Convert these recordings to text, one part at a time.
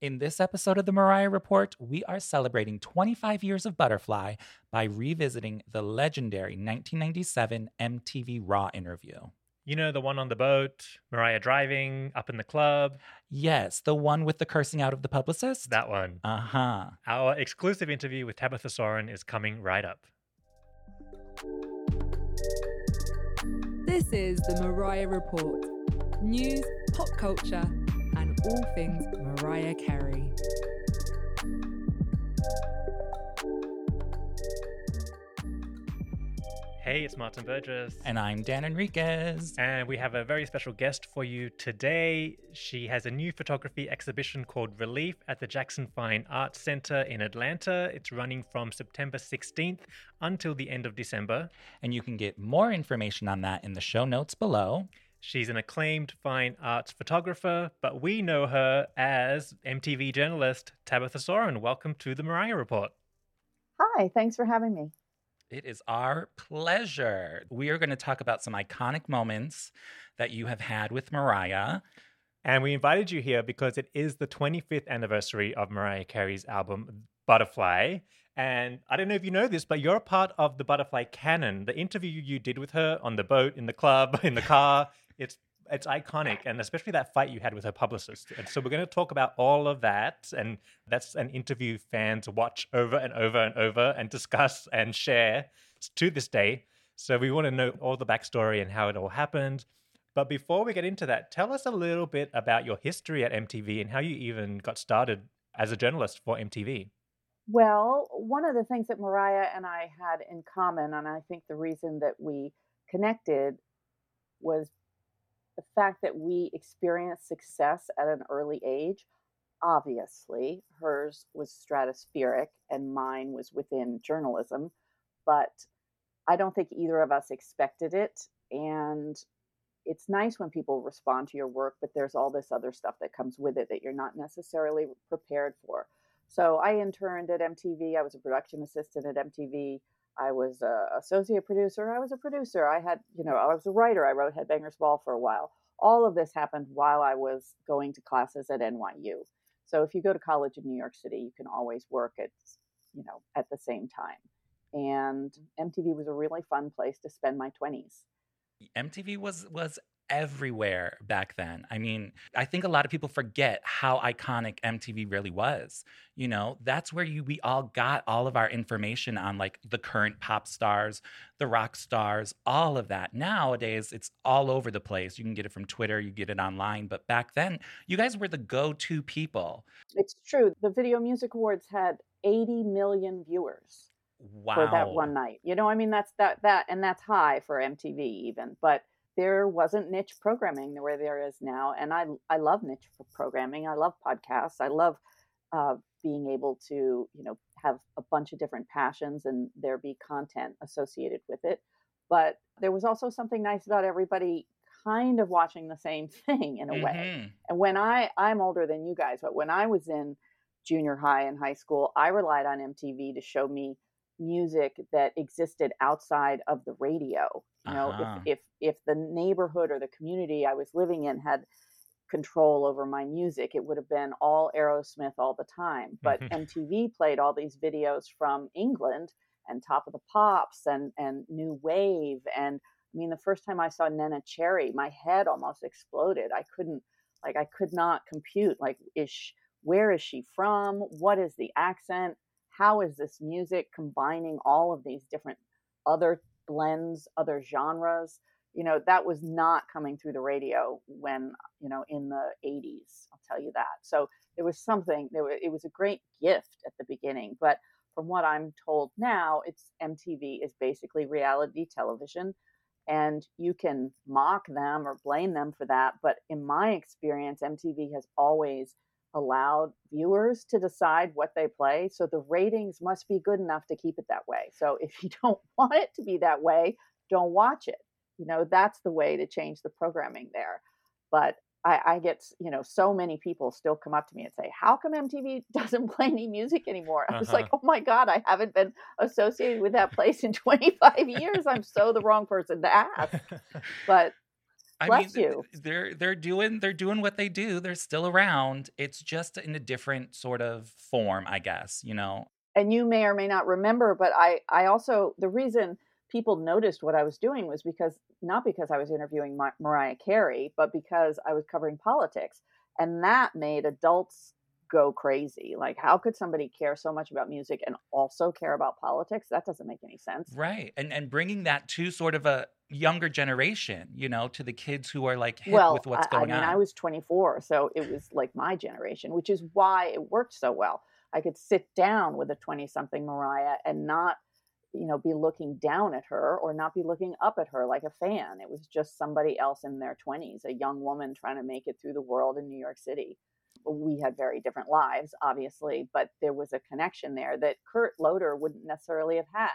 In this episode of the Mariah Report, we are celebrating 25 years of Butterfly by revisiting the legendary 1997 MTV Raw interview. You know, the one on the boat, Mariah driving, up in the club. Yes, the one with the cursing out of the publicist? That one. Uh huh. Our exclusive interview with Tabitha Soren is coming right up. This is the Mariah Report news, pop culture, and all things Mariah Carey. Hey, it's Martin Burgess. And I'm Dan Enriquez. And we have a very special guest for you today. She has a new photography exhibition called Relief at the Jackson Fine Arts Center in Atlanta. It's running from September 16th until the end of December. And you can get more information on that in the show notes below. She's an acclaimed fine arts photographer, but we know her as MTV journalist Tabitha Soren. Welcome to the Mariah Report. Hi, thanks for having me. It is our pleasure. We are going to talk about some iconic moments that you have had with Mariah. And we invited you here because it is the 25th anniversary of Mariah Carey's album Butterfly. And I don't know if you know this, but you're a part of the Butterfly canon. The interview you did with her on the boat, in the club, in the car, it's it's iconic and especially that fight you had with her publicist. And so we're going to talk about all of that and that's an interview fans watch over and over and over and discuss and share to this day. So we want to know all the backstory and how it all happened. But before we get into that tell us a little bit about your history at mtv and how you even got started as a journalist for mtv well one of the things that mariah and i had in common and i think the reason that we connected was the fact that we experienced success at an early age, obviously, hers was stratospheric and mine was within journalism, but I don't think either of us expected it. And it's nice when people respond to your work, but there's all this other stuff that comes with it that you're not necessarily prepared for. So I interned at MTV. I was a production assistant at MTV. I was a associate producer. I was a producer. I had, you know, I was a writer. I wrote Headbangers Ball for a while. All of this happened while I was going to classes at NYU. So if you go to college in New York City, you can always work at, you know, at the same time. And MTV was a really fun place to spend my 20s. MTV was was everywhere back then. I mean, I think a lot of people forget how iconic MTV really was. You know, that's where you we all got all of our information on like the current pop stars, the rock stars, all of that. Nowadays, it's all over the place. You can get it from Twitter, you get it online, but back then, you guys were the go-to people. It's true. The Video Music Awards had 80 million viewers. Wow. For that one night. You know, I mean that's that that and that's high for MTV even, but there wasn't niche programming the way there is now. And I, I love niche programming. I love podcasts. I love uh, being able to, you know, have a bunch of different passions and there be content associated with it. But there was also something nice about everybody kind of watching the same thing in a mm-hmm. way. And when I, I'm older than you guys, but when I was in junior high and high school, I relied on MTV to show me music that existed outside of the radio you know, uh-huh. if, if if the neighborhood or the community I was living in had control over my music, it would have been all Aerosmith all the time. But MTV mm-hmm. played all these videos from England and Top of the Pops and and New Wave and I mean the first time I saw Neneh Cherry, my head almost exploded. I couldn't like I could not compute like is she, where is she from? What is the accent? How is this music combining all of these different other blends other genres? You know that was not coming through the radio when you know in the 80s i'll tell you that. So there was something it was a great gift at the beginning but from what i'm told now it's mtv is basically reality television and you can mock them or blame them for that but in my experience mtv has always allowed viewers to decide what they play. So the ratings must be good enough to keep it that way. So if you don't want it to be that way, don't watch it. You know, that's the way to change the programming there. But I, I get, you know, so many people still come up to me and say, How come MTV doesn't play any music anymore? I was uh-huh. like, Oh my God, I haven't been associated with that place in 25 years. I'm so the wrong person to ask. But I Bless mean, you. they're they're doing they're doing what they do. They're still around. It's just in a different sort of form, I guess. You know. and you may or may not remember but i i also the reason people noticed what i was doing was because not because i was interviewing Mar- mariah carey but because i was covering politics and that made adults go crazy like how could somebody care so much about music and also care about politics that doesn't make any sense Right. And and bringing that to sort of a younger generation, you know, to the kids who are like hit well with what's I, I going mean on. i was 24 so it was like my generation which is why it worked so well i could sit down with a 20 something mariah and not you know be looking down at her or not be looking up at her like a fan it was just somebody else in their 20s a young woman trying to make it through the world in new york city we had very different lives obviously but there was a connection there that kurt loder wouldn't necessarily have had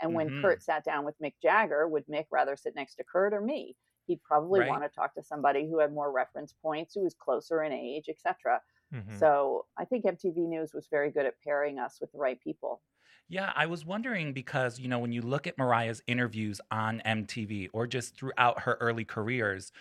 and when Mhm. kurt sat down with mick jagger would mick rather sit next to kurt or me he'd probably Right. want to talk to somebody who had more reference points who was closer in age etc Mhm. so i think mtv news was very good at pairing us with the right people Yeah, I was wondering because, you know, when you look at Mariah's interviews on MTV or just throughout her early careers,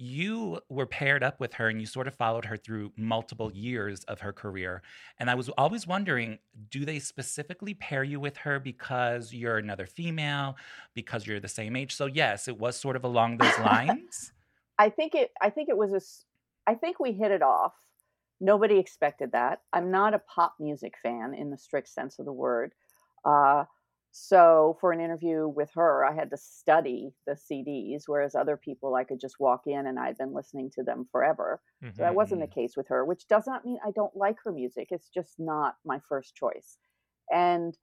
you were paired up with her and you sort of followed her through multiple years of her career. And I was always wondering do they specifically pair you with her because you're another female, because you're the same age? So, yes, it was sort of along those lines. I think it. I think it was a. I think we hit it off. Nobody expected that. I'm not a pop music fan in the strict sense of the word. Uh, so for an interview with her, I had to study the CDs, whereas other people I could just walk in and I'd been listening to them forever. So that wasn't the case with her, which does not mean I don't like her music. It's just not my first choice. And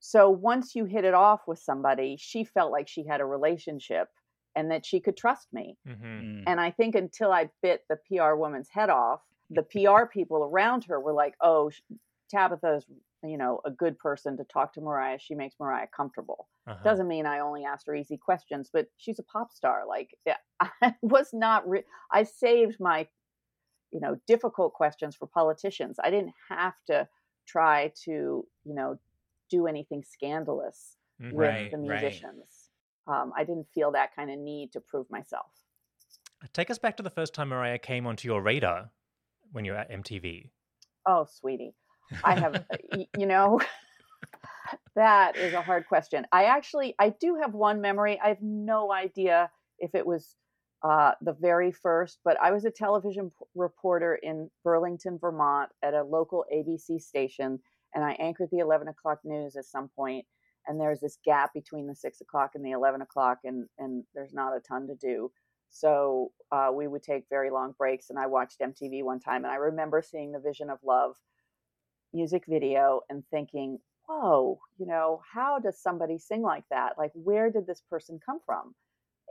so once you hit it off with somebody, she felt like she had a relationship and that she could trust me. Mhm. Mm. And I think until I bit the PR woman's head off, the PR people around her were like, "Oh, Tabitha's, you know, a good person to talk to Mariah. She makes Mariah comfortable." Uh-huh. Doesn't mean I only asked her easy questions, but she's a pop star. Like I was not. Re- I saved my, you know, difficult questions for politicians. I didn't have to try to, you know, do anything scandalous Mhm. with Right, the right. musicians. Um, I didn't feel that kind of need to prove myself. Take us back to the first time Mariah came onto your radar when you were at MTV. Oh, sweetie, I have, you know, that is a hard question. I actually, I do have one memory. I have no idea if it was uh, the very first, but I was a television p- reporter in Burlington, Vermont, at a local ABC station, and I anchored the 11 o'clock news at some point. And there's this gap between the six o'clock and the 11 o'clock, and and there's not a ton to do. So uh, we would take very long breaks, and I watched MTV one time, and I remember seeing the Vision of Love music video and thinking, whoa, you know, how does somebody sing like that? Like, where did this person come from?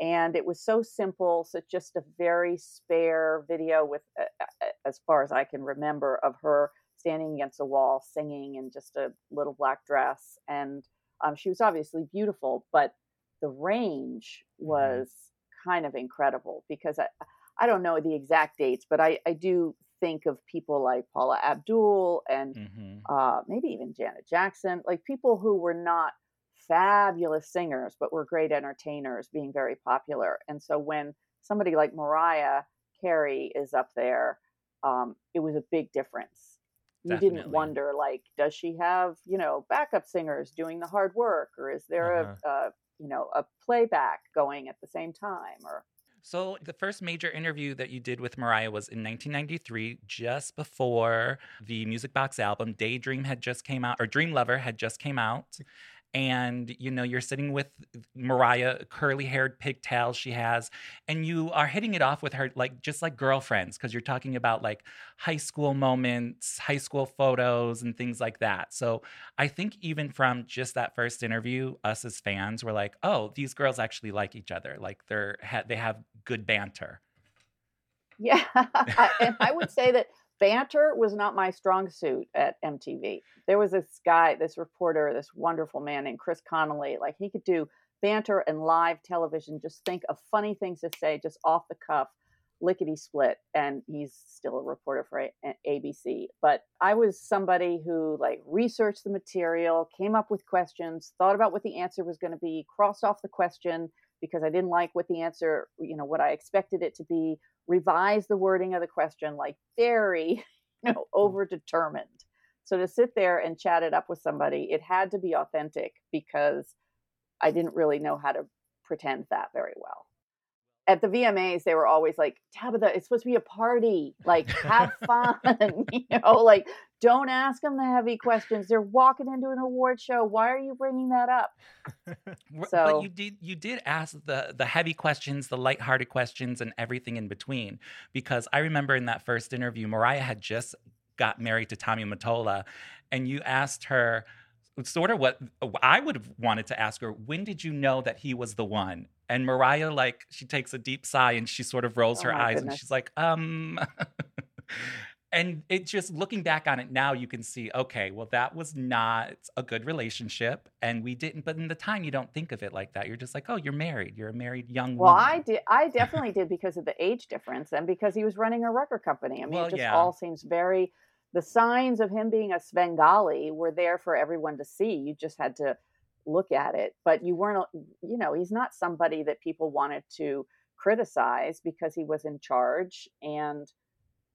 And it was so simple. So, just a very spare video with, uh, as far as I can remember, of her standing against a wall singing in just a little black dress. And um, she was obviously beautiful, but the range was kind of incredible because I, I don't know the exact dates, but I, I do think of people like Paula Abdul and Mhm. uh, maybe even Janet Jackson, like people who were not fabulous singers, but were great entertainers, being very popular. And so when somebody like Mariah Carey is up there, um, it was a big difference. You didn't wonder, like, does she have, you know, backup singers doing the hard work, or is there a, a, you know, a playback going at the same time, or So, the first major interview that you did with Mariah was in 1993, just before the Music Box album Daydream had just came out, or Dream Lover had just came out. And you know, you're sitting with Mariah, curly haired pigtails she has, and you are hitting it off with her like just like girlfriends, because you're talking about like high school moments, high school photos, and things like that. So I think even from just that first interview, us as fans were like, "Oh, these girls actually like each other. Like they're ha- they have good banter." Yeah, and I would say that banter was not my strong suit at MTV. There was this guy, this reporter, this wonderful man named Chris Connelly. Like he could do banter and live television. Just think of funny things to say, just off the cuff, lickety split. And he's still a reporter for ABC. But I was somebody who like researched the material, came up with questions, thought about what the answer was going to be, crossed off the question because I didn't like what the answer, you know, what I expected it to be, revise the wording of the question like very, you know, mm-hmm. over determined. So to sit there and chat it up with somebody, it had to be authentic because I didn't really know how to pretend that very well. At the VMAs, they were always like, Tabitha, it's supposed to be a party. Like, have fun. you know, like, don't ask them the heavy questions. They're walking into an award show. Why are you bringing that up? So- but you did you did ask the the heavy questions, the lighthearted questions, and everything in between. Because I remember in that first interview, Mariah had just got married to Tommy Mottola, and you asked her sort of what I would have wanted to ask her. When did you know that he was the one? And Mariah, like, she takes a deep sigh and she sort of rolls Oh her eyes and she's like, um. And it just looking back on it now, you can see, okay, well, that was not a good relationship. And we didn't, but in the time, you don't think of it like that. You're just like, oh, you're married. You're a married young Well, woman. Well, I did. I definitely did because of the age difference and because he was running a record company. I mean, Well, it just yeah. all seems very. The signs of him being a Svengali were there for everyone to see. You just had to look at it, but you weren't. You know, he's not somebody that people wanted to criticize because he was in charge. And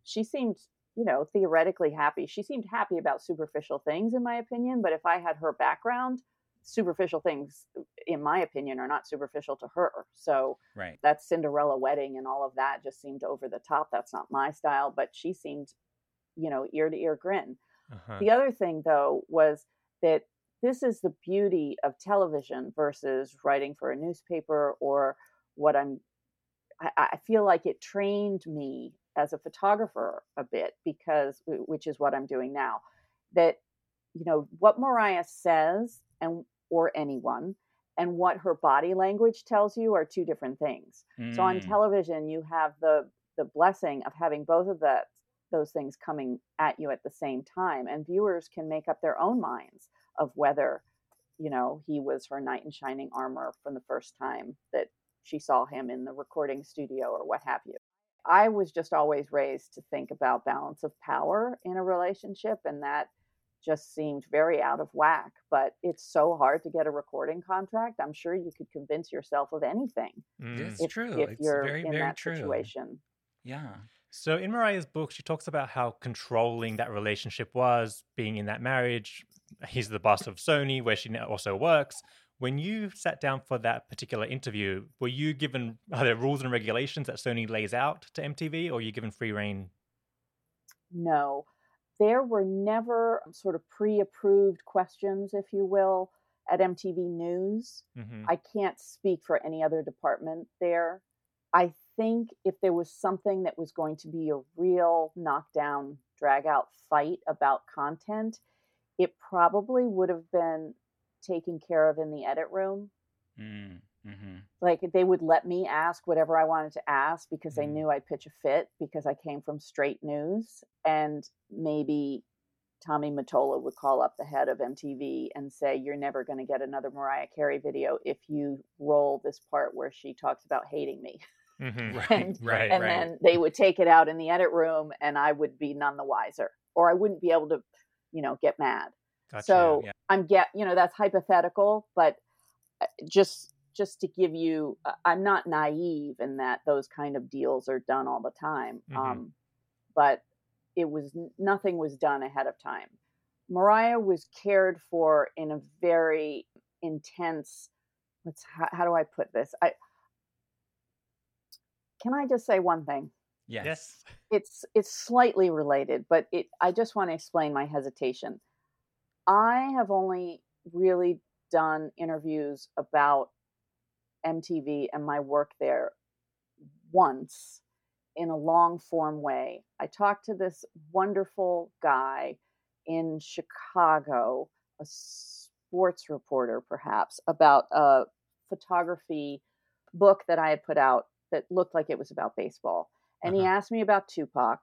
she seemed, you know, theoretically happy. She seemed happy about superficial things, in my opinion. But if I had her background, superficial things, in my opinion, are not superficial to her. So right. that Cinderella wedding and all of that just seemed over the top. That's not my style, but she seemed, you know, ear to ear grin. Uh-huh. The other thing, though, was that this is the beauty of television versus writing for a newspaper or what I'm. I, I feel like it trained me as a photographer a bit because, which is what I'm doing now, that you know what Mariah says and or anyone and what her body language tells you are two different things. So on Mm. television, you have the the blessing of having both of that those things coming at you at the same time, and viewers can make up their own minds of whether you know he was her knight in shining armor from the first time that she saw him in the recording studio or what have you. I was just always raised to think about balance of power in a relationship, and that just seemed very out of whack. But it's so hard to get a recording contract. I'm sure you could convince yourself of anything Mm. It's if, true. if it's you're very, in very that true. situation. Yeah. So in Mariah's book, she talks about how controlling that relationship was, being in that marriage. He's the boss of Sony, where she also works. When you sat down for that particular interview, were you given are there rules and regulations that Sony lays out to MTV, or are you given free rein? No, there were never sort of pre approved questions, if you will, at MTV News. hmm I can't speak for any other department there. I think if there was something that was going to be a real knockdown, drag out fight about content, it probably would have been taken care of in the edit room. Mm. hmm Like they would let me ask whatever I wanted to ask because they Mhm. knew I'd pitch a fit because I came from straight news. And maybe Tommy Mottola would call up the head of MTV and say, You're never going to get another Mariah Carey video if you roll this part where she talks about hating me. hmm Right. And- right. and right. then they would take it out in the edit room and I would be none the wiser or I wouldn't be able to, you know, get mad. Gotcha. So yeah. I'm get, you know, that's hypothetical, but uh, just just to give you, uh, I'm not naive in that those kind of deals are done all the time. Mhm. Um, but it was nothing was done ahead of time. Mariah was cared for in a very intense. Let's how, how do I put this? I can I just say one thing? yes. yes. it's it's slightly related, but it I just want to explain my hesitation. I have only really done interviews about MTV and my work there once in a long form way. I talked to this wonderful guy in Chicago, a sports reporter perhaps, about a photography book that I had put out that looked like it was about baseball. And he Uh-huh. asked me about Tupac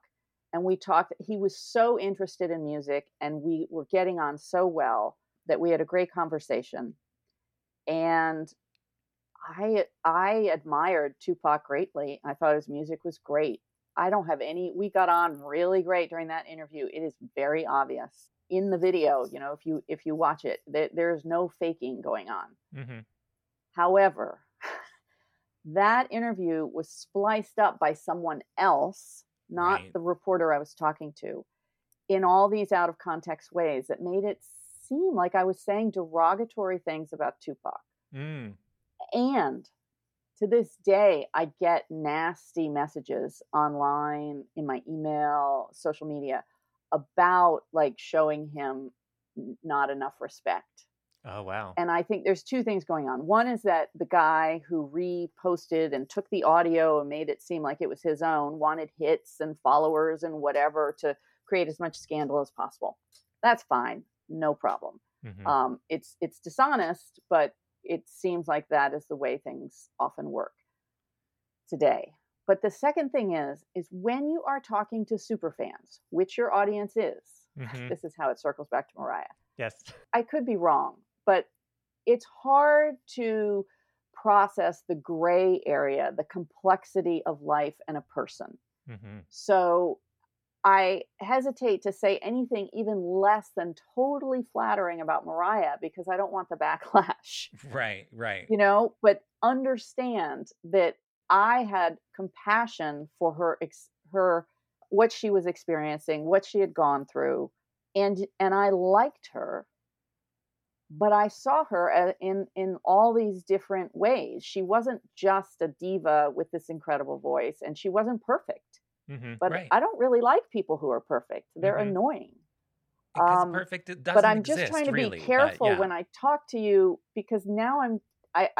and we talked he was so interested in music and we were getting on so well that we had a great conversation. And I I admired Tupac greatly. I thought his music was great. I don't have any we got on really great during that interview. It is very obvious in the video, you know, if you if you watch it, there, there's no faking going on. hmm However, that interview was spliced up by someone else, not Right. the reporter I was talking to, in all these out of context ways that made it seem like I was saying derogatory things about Tupac. Mm. And to this day, I get nasty messages online, in my email, social media about like showing him not enough respect. Oh wow. And I think there's two things going on. One is that the guy who reposted and took the audio and made it seem like it was his own wanted hits and followers and whatever to create as much scandal as possible. That's fine, no problem. Mhm. Um, it's it's dishonest, but it seems like that is the way things often work today. But the second thing is is when you are talking to super fans, which your audience is. Mhm. This is how it circles back to Mariah. Yes. I could be wrong, but it's hard to process the gray area, the complexity of life and a person. hmm So I hesitate to say anything even less than totally flattering about Mariah because I don't want the backlash, Right, right. you know, but understand that I had compassion for her ex- her what she was experiencing, what she had gone through, and and I liked her. But I saw her in in all these different ways. She wasn't just a diva with this incredible voice, and she wasn't perfect. hmm But Right. I don't really like people who are perfect. They're Mhm. annoying. Because Um, perfect doesn't But I'm exist, just trying to really, be careful yeah. when I talk to you because now I'm I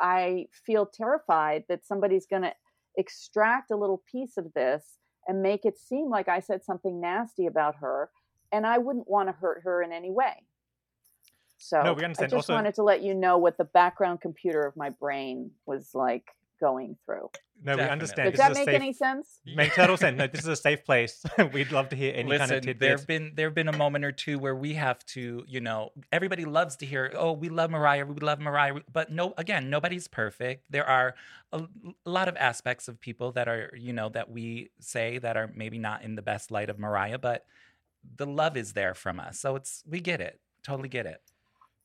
I feel terrified that somebody's going to extract a little piece of this and make it seem like I said something nasty about her, and I wouldn't want to hurt her in any way. So No, we understand. I just Also- wanted to let you know what the background computer of my brain was like going through. No, we understand. Does This that is a make safe, any sense? Make total sense. No, this is a safe place. We'd love to hear any Listen, kind of tidbits. There've been there have been a moment or two where we have to, you know, everybody loves to hear, oh, we love Mariah, we love Mariah, but no, again, nobody's perfect. There are a, a lot of aspects of people that are, you know, that we say that are maybe not in the best light of Mariah, but the love is there from us, so it's we get it, totally get it.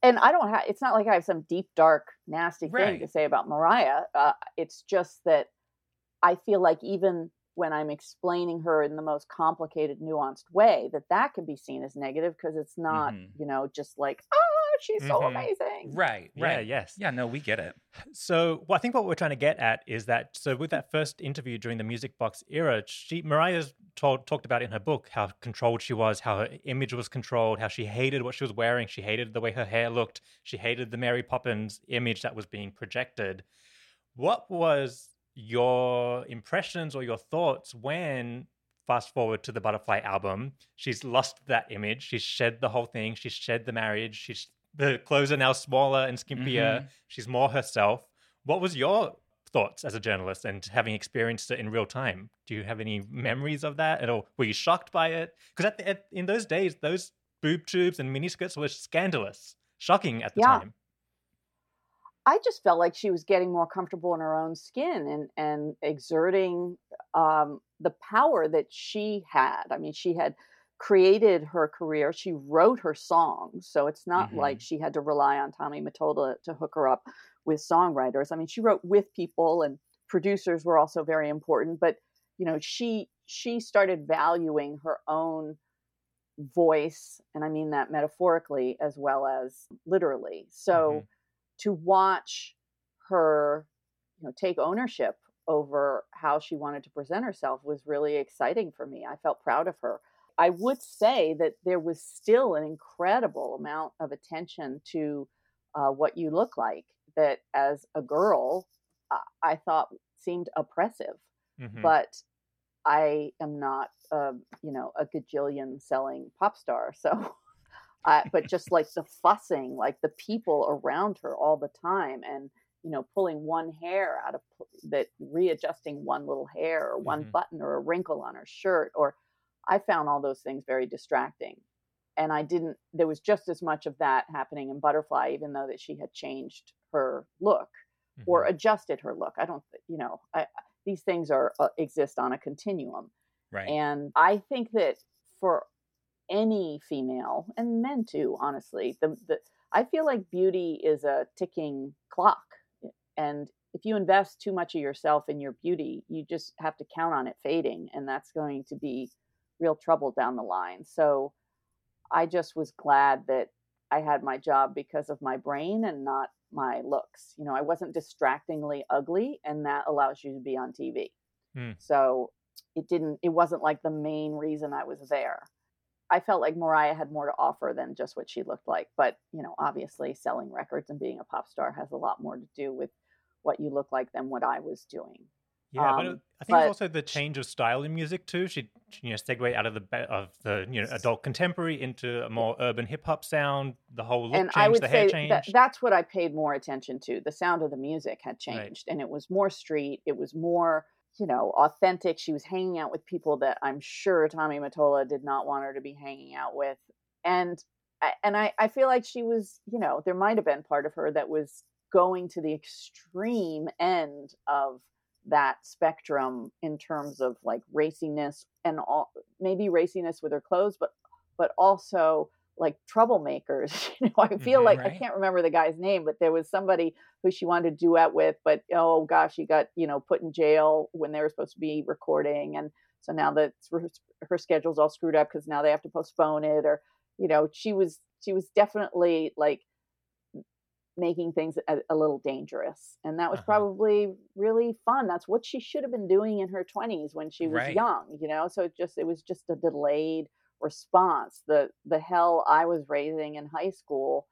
And I don't have. It's not like I have some deep, dark, nasty thing to say about Mariah. Uh, it's just that I feel like even when I'm explaining her in the most complicated, nuanced way, that that can be seen as negative because it's not, Mhm. you know, just like, oh, she's so Mhm. amazing. Right, Yeah, right, yes. yeah. No, we get it. So, well, I think what we're trying to get at is that so with that first interview during the Music Box era, she Mariah's told, talked about in her book how controlled she was, how her image was controlled, how she hated what she was wearing, she hated the way her hair looked, she hated the Mary Poppins image that was being projected. What was your impressions or your thoughts when fast forward to the Butterfly album, she's lost that image, she's shed the whole thing, she's shed the marriage, she's the clothes are now smaller and skimpier. Mhm. She's more herself. What was your thoughts as a journalist and having experienced it in real time? Do you have any memories of that at all? Were you shocked by it? Because at, at in those days, those boob tubes and miniskirts were scandalous, shocking at the Yeah. time. I just felt like she was getting more comfortable in her own skin and and exerting um, the power that she had. I mean, she had created her career. She wrote her songs, so it's not like mm-hmm. she had to rely on Tommy Mottola to hook her up with songwriters. I mean, she wrote with people, and producers were also very important. But you know, she she started valuing her own voice, and I mean that metaphorically as well as literally. So mm-hmm. to watch her you know take ownership over how she wanted to present herself was really exciting for me i felt proud of her i would say that there was still an incredible amount of attention to uh, what you look like that as a girl uh, i thought seemed oppressive Mhm. but I am not, um, you know, a gajillion selling pop star. So, I, but just like the fussing, like the people around her all the time, and you know, pulling one hair out of that, readjusting one little hair or one Mhm. button or a wrinkle on her shirt, or I found all those things very distracting. And I didn't. There was just as much of that happening in Butterfly, even though that she had changed her look or Mhm. adjusted her look. I don't, you know, I, these things are uh, exist on a continuum, Right. and I think that for any female and men too, honestly, the the I feel like beauty is a ticking clock, and if you invest too much of yourself in your beauty, you just have to count on it fading, and that's going to be real trouble down the line. So I just was glad that I had my job because of my brain and not my looks. You know, I wasn't distractingly ugly, and that allows you to be on TV. Mm. So it didn't, it wasn't like the main reason I was there. I felt like Mariah had more to offer than just what she looked like. But, you know, obviously selling records and being a pop star has a lot more to do with what you look like than what I was doing. Yeah, but Um, it- I think but- also the change of style in music too. She, you know, segue out of the of the you know adult contemporary into a more urban hip hop sound. The whole look and changed, I would the hair say changed. that that's what I paid more attention to. The sound of the music had Right. changed, and it was more street. It was more, you know, authentic. She was hanging out with people that I'm sure Tommy Mottola did not want her to be hanging out with, and I- and I I feel like she was, you know, there might have been part of her that was going to the extreme end of that spectrum in terms of like raciness and all maybe raciness with her clothes but but also like troublemakers you know i feel Mhm. like i can't remember the guy's name but there was somebody who she wanted to duet with but oh gosh she got you know put in jail when they were supposed to be recording and so now that her, her schedule's all screwed up because now they have to postpone it or you know she was she was definitely like making things a, a little dangerous and that was Uh-huh. probably really fun that's what she should have been doing in her 20s when she was Right. young you know so it just it was just a delayed response the the hell i was raising in high school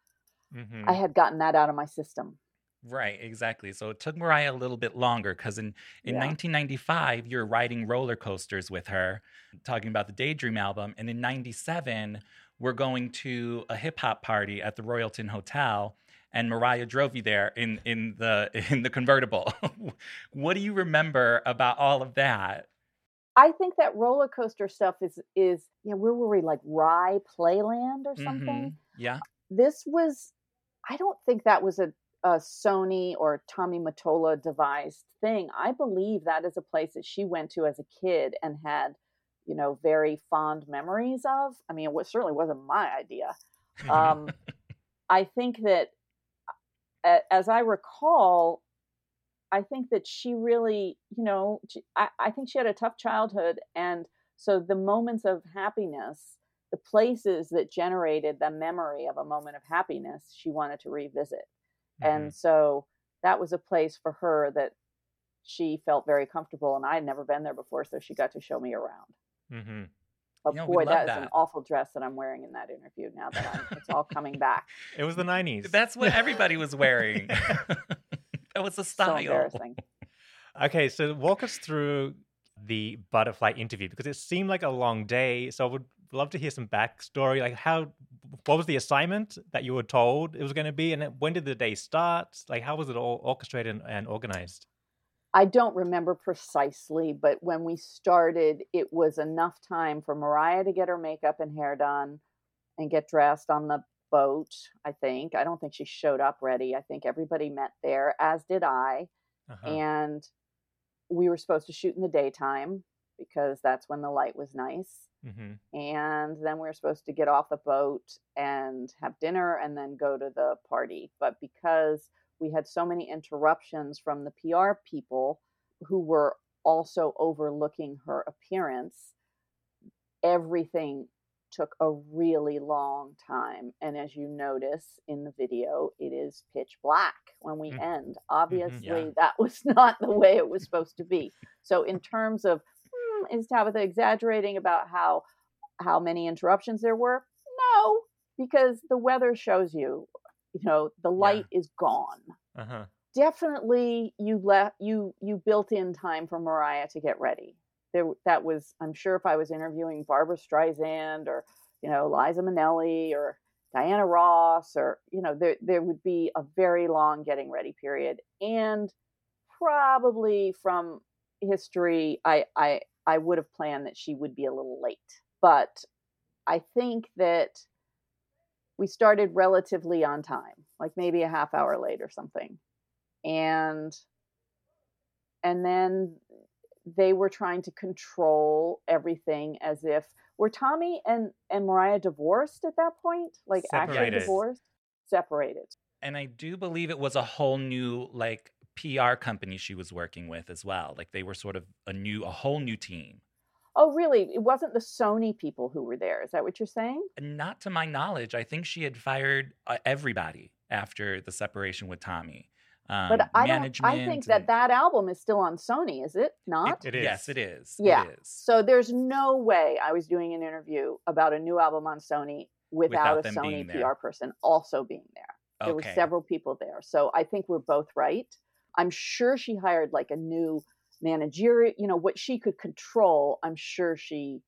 Mhm. i had gotten that out of my system Right, exactly. So it took Mariah a little bit longer because in, in Yeah. 1995, you're riding roller coasters with her, talking about the Daydream album. And in 97, we're going to a hip hop party at the Royalton Hotel. And Mariah drove you there in, in the in the convertible. what do you remember about all of that? i think that roller coaster stuff is is you know where were we like rye playland or something Mhm. Yeah. this was i don't think that was a, a sony or tommy Mottola devised thing i believe that is a place that she went to as a kid and had you know very fond memories of i mean it was, certainly wasn't my idea um, i think that as i recall i think that she really you know she- I, I think she had a tough childhood and so the moments of happiness the places that generated the memory of a moment of happiness she wanted to revisit Mhm. and so that was a place for her that she felt very comfortable and i had never been there before so she got to show me around Mhm. But You know, boy love that is an awful dress that i'm wearing in that interview now that I'm, it's all coming back It was the nineties. That's what everybody was wearing. that was the so style. embarrassing Okay, so walk us through the butterfly interview because it seemed like a long day. So I would love to hear some backstory. Like, how, what was the assignment that you were told it was going to be, and when did the day start? Like, how was it all orchestrated and, and organized? I don't remember precisely, but when we started, it was enough time for Mariah to get her makeup and hair done and get dressed on the boat. I think. I don't think she showed up ready. I think everybody met there, as did I. Uh-huh. And we were supposed to shoot in the daytime because that's when the light was nice. Mm-hmm. And then we were supposed to get off the boat and have dinner and then go to the party. But because we had so many interruptions from the PR people who were also overlooking her appearance, everything took a really long time. And as you notice in the video, it is pitch black when we Mhm. end. Obviously, Yeah. that was not the way it was supposed to be. So, in terms of "Hmm, is Tabitha exaggerating about how how many interruptions there were? No, because the weather shows you, you know, the light is gone. Uh-huh. Definitely, you left you you built in time for Mariah to get ready. There, that was. I'm sure if I was interviewing Barbra Streisand or you know Liza Minnelli or Diana Ross or you know there there would be a very long getting ready period and probably from history I I I would have planned that she would be a little late. But I think that we started relatively on time, like maybe a half hour late or something. And and then they were trying to control everything as if were Tommy and and Mariah divorced at that point? Like actually divorced? Separated. And I do believe it was a whole new like PR company she was working with as well. Like they were sort of a new, a whole new team. Oh, really? It wasn't the Sony people who were there. Is that what you're saying? Not to my knowledge. I think she had fired uh, everybody after the separation with Tommy. Um, but I don't. I think that and- that album is still on Sony. Is it not? It is. Yes, it is. Yeah. It is. So there's no way I was doing an interview about a new album on Sony without, Without a Sony PR there. person also being there. There okay. were several people there. So I think we're both right. I'm sure she hired like a new managerial, you know, what she could control. I'm sure she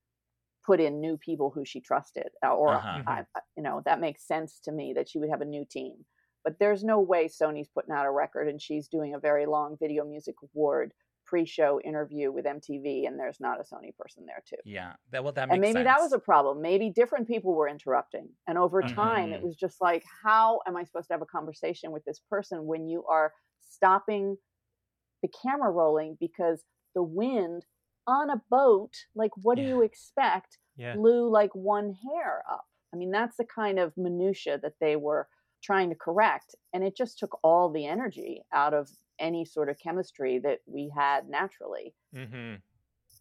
put in new people who she trusted uh, or Uh-huh. I, I- you know, that makes sense to me that she would have a new team. But there's no way Sony's putting out a record and she's doing a very long video music award pre-show interview with MTV and there's not a Sony person there too Yeah. That, well, that makes and maybe that was a problem maybe different people were interrupting and over time it Mhm. was just like how am i supposed to have a conversation with this person when you are stopping the camera rolling because the wind on a boat like what do you expect Yeah. blew like one hair up i mean that's the kind of minutia that they were trying to correct and it just took all the energy out of any sort of chemistry that we had naturally Mm-hmm.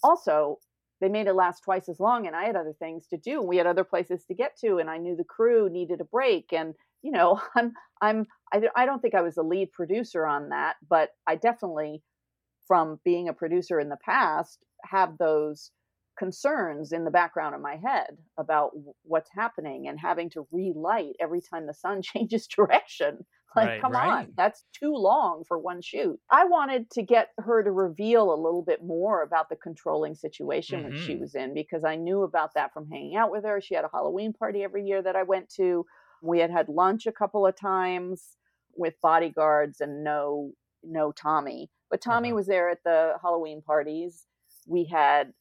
also they made it last twice as long and i had other things to do and we had other places to get to and i knew the crew needed a break and you know i'm i'm i, don't- I don't think i was the lead producer on that but i definitely from being a producer in the past have those concerns in the background of my head about w- what's happening and having to relight every time the sun changes direction. Like Right, come on that's too long for one shoot. I wanted to get her to reveal a little bit more about the controlling situation which she Mhm. was in because i knew about that from hanging out with her. She had a halloween party every year that i went to. We had had lunch a couple of times with bodyguards and no no tommy but tommy Uh-huh. was there at the halloween parties. We had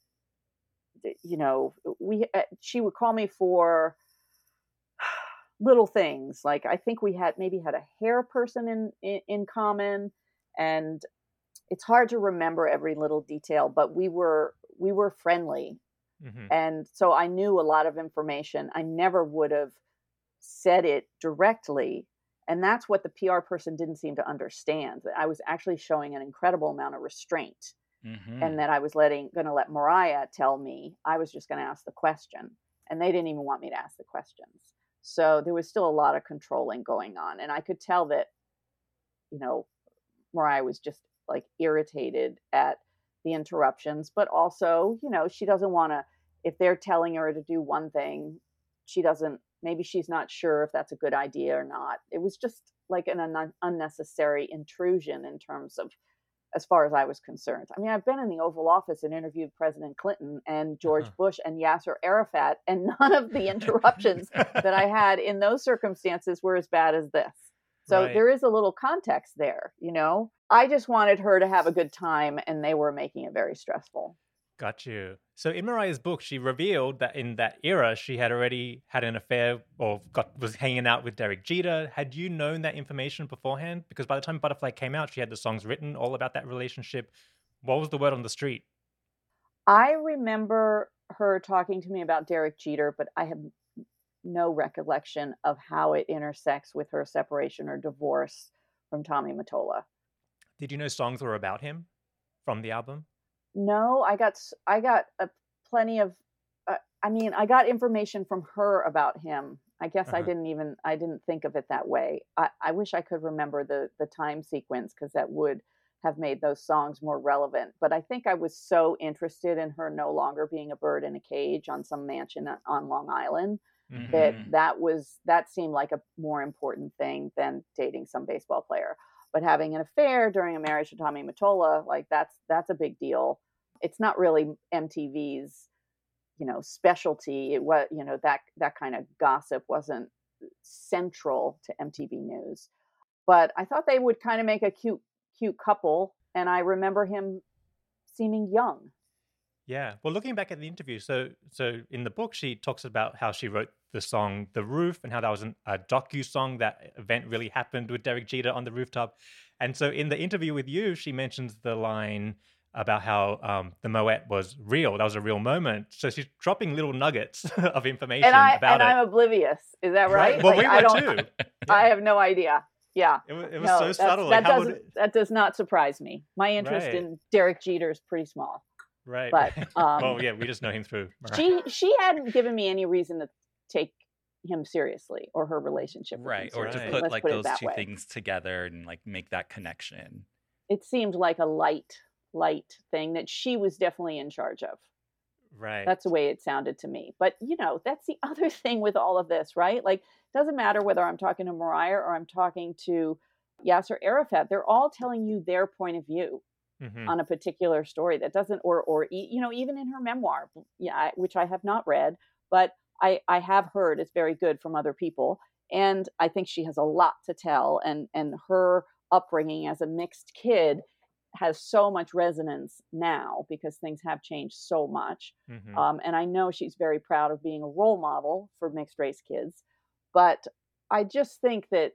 you know we uh, she would call me for little things like i think we had maybe had a hair person in, in in common and it's hard to remember every little detail but we were we were friendly. Hmm and so i knew a lot of information. I never would have said it directly and that's what the pr person didn't seem to understand that i was actually showing an incredible amount of restraint Mhm. and that I was letting going to let Mariah tell me I was just going to ask the question and they didn't even want me to ask the questions. So there was still a lot of controlling going on and I could tell that you know Mariah was just like irritated at the interruptions but also, you know, she doesn't want to if they're telling her to do one thing, she doesn't maybe she's not sure if that's a good idea or not. It was just like an un- unnecessary intrusion in terms of as far as I was concerned. I mean, I've been in the Oval Office and interviewed President Clinton and George Uh-huh. Bush and Yasser Arafat, and none of the interruptions that I had in those circumstances were as bad as this. So Right. there is a little context there, you know? I just wanted her to have a good time, and they were making it very stressful. Got you. So in Mariah's book, she revealed that in that era, she had already had an affair or got was hanging out with Derek Jeter. Had you known that information beforehand? Because by the time Butterfly came out, she had the songs written all about that relationship. What was the word on the street? I remember her talking to me about Derek Jeter, but I have no recollection of how it intersects with her separation or divorce from Tommy Mottola. Did you know songs were about him from the album? No, I got I got a plenty of. Uh, I mean, I got information from her about him. I guess I Uh-huh. didn't even I didn't think of it that way. I, I wish I could remember the the time sequence because that would have made those songs more relevant. But I think I was so interested in her no longer being a bird in a cage on some mansion on- on Long Island that Mhm. that was that seemed like a more important thing than dating some baseball player but having an affair during a marriage to tommy mottola like that's that's a big deal. It's not really mtv's you know specialty. It was you know that that kind of gossip wasn't central to mtv news. But i thought they would kind of make a cute cute couple and i remember him seeming young. Yeah. Well, looking back at the interview, so so in the book, she talks about how she wrote the song "The Roof" and how that was an, a docu song. That event really happened with Derek Jeter on the rooftop, and so in the interview with you, she mentions the line about how um, the Moet was real. That was a real moment. So she's dropping little nuggets of information and i about and it. i'm oblivious is that right, Well, Like, we I don't- too. I have no idea. Yeah. It was, it was no, so subtle. That how doesn't. That does not surprise me. My interest Right. in Derek Jeter is pretty small. right. but, um, well, yeah, we just know him through. Mariah. She she hadn't given me any reason to take him seriously or her relationship. With him Right. Or to put Let's like put those two way. things together and like make that connection. It seemed like a light light thing that she was definitely in charge of. right. That's the way it sounded to me. But you know, that's the other thing with all of this, right? Like, doesn't matter whether I'm talking to Mariah or I'm talking to Yasser Arafat. They're all telling you their point of view Mhm. on a particular story. That doesn't, or or you know, even in her memoir, yeah, which I have not read, but I I have heard it's very good from other people, and I think she has a lot to tell. And and her upbringing as a mixed kid has so much resonance now because things have changed so much. Mhm. Um, and I know she's very proud of being a role model for mixed race kids. But I just think that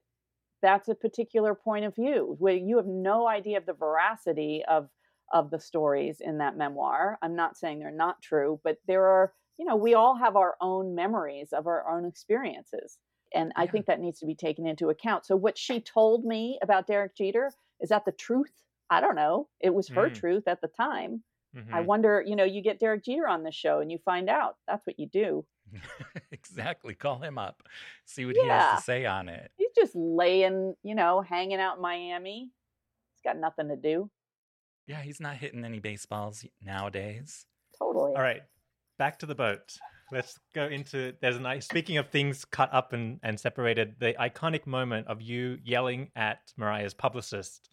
that's a particular point of view where you have no idea of the veracity of of the stories in that memoir. I'm not saying they're not true, but there are, you know, we all have our own memories of our own experiences. And I think that needs to be taken into account. So what she told me about Derek Jeter, is that the truth? I don't know. It was her Mm. truth at the time. I Mhm. wonder, you know, you get Derek Jeter on the show and you find out. That's what you do. exactly. Call him up. See what he has to say on it. He's just laying, you know, hanging out in Miami. He's got nothing to do. Yeah, he's not hitting any baseballs nowadays. Totally. All right, back to the boat. Let's go into. There's a nice. Speaking of things cut up and, and separated, the iconic moment of you yelling at Mariah's publicist.